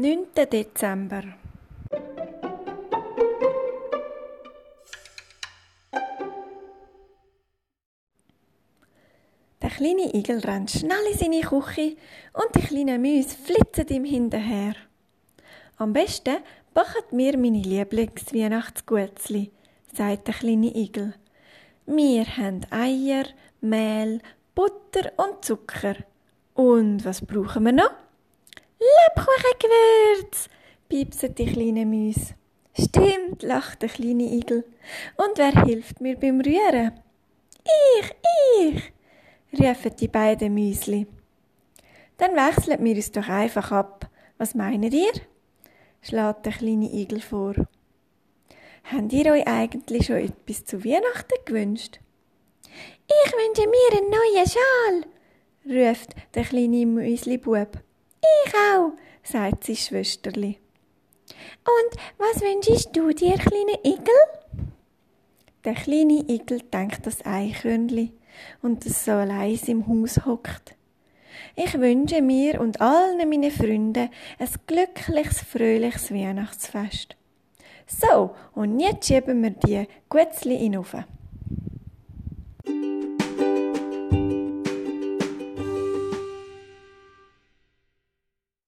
9. Dezember. Der kleine Igel rennt schnell in seine Küche und die kleinen Mäuse flitzen ihm hinterher. Am besten backen mir meine Lieblingsweihnachtsgutzli, sagt der kleine Igel. Wir haben Eier, Mehl, Butter und Zucker. Und was brauchen wir noch? Lebkuchengewürz, piepsen die kleinen Mäuse. Stimmt, lacht der kleine Igel. Und wer hilft mir beim Rühren? Ich, ich, rufen die beiden Müsli. Dann wechseln wir uns doch einfach ab. Was meint ihr? schlägt der kleine Igel vor. Habt ihr euch eigentlich schon etwas zu Weihnachten gewünscht? Ich wünsche mir einen neuen Schal, ruft der kleine Müslibub. Ich auch, sagt sein Schwesterli. Und was wünschst du dir, kleine Igel? Der kleine Igel denkt das Eichhörnli und das so leise im Haus hockt. Ich wünsche mir und allen meinen Freunden ein glückliches, fröhliches Weihnachtsfest. So, und jetzt schieben wir die Gutzli in den Ofen.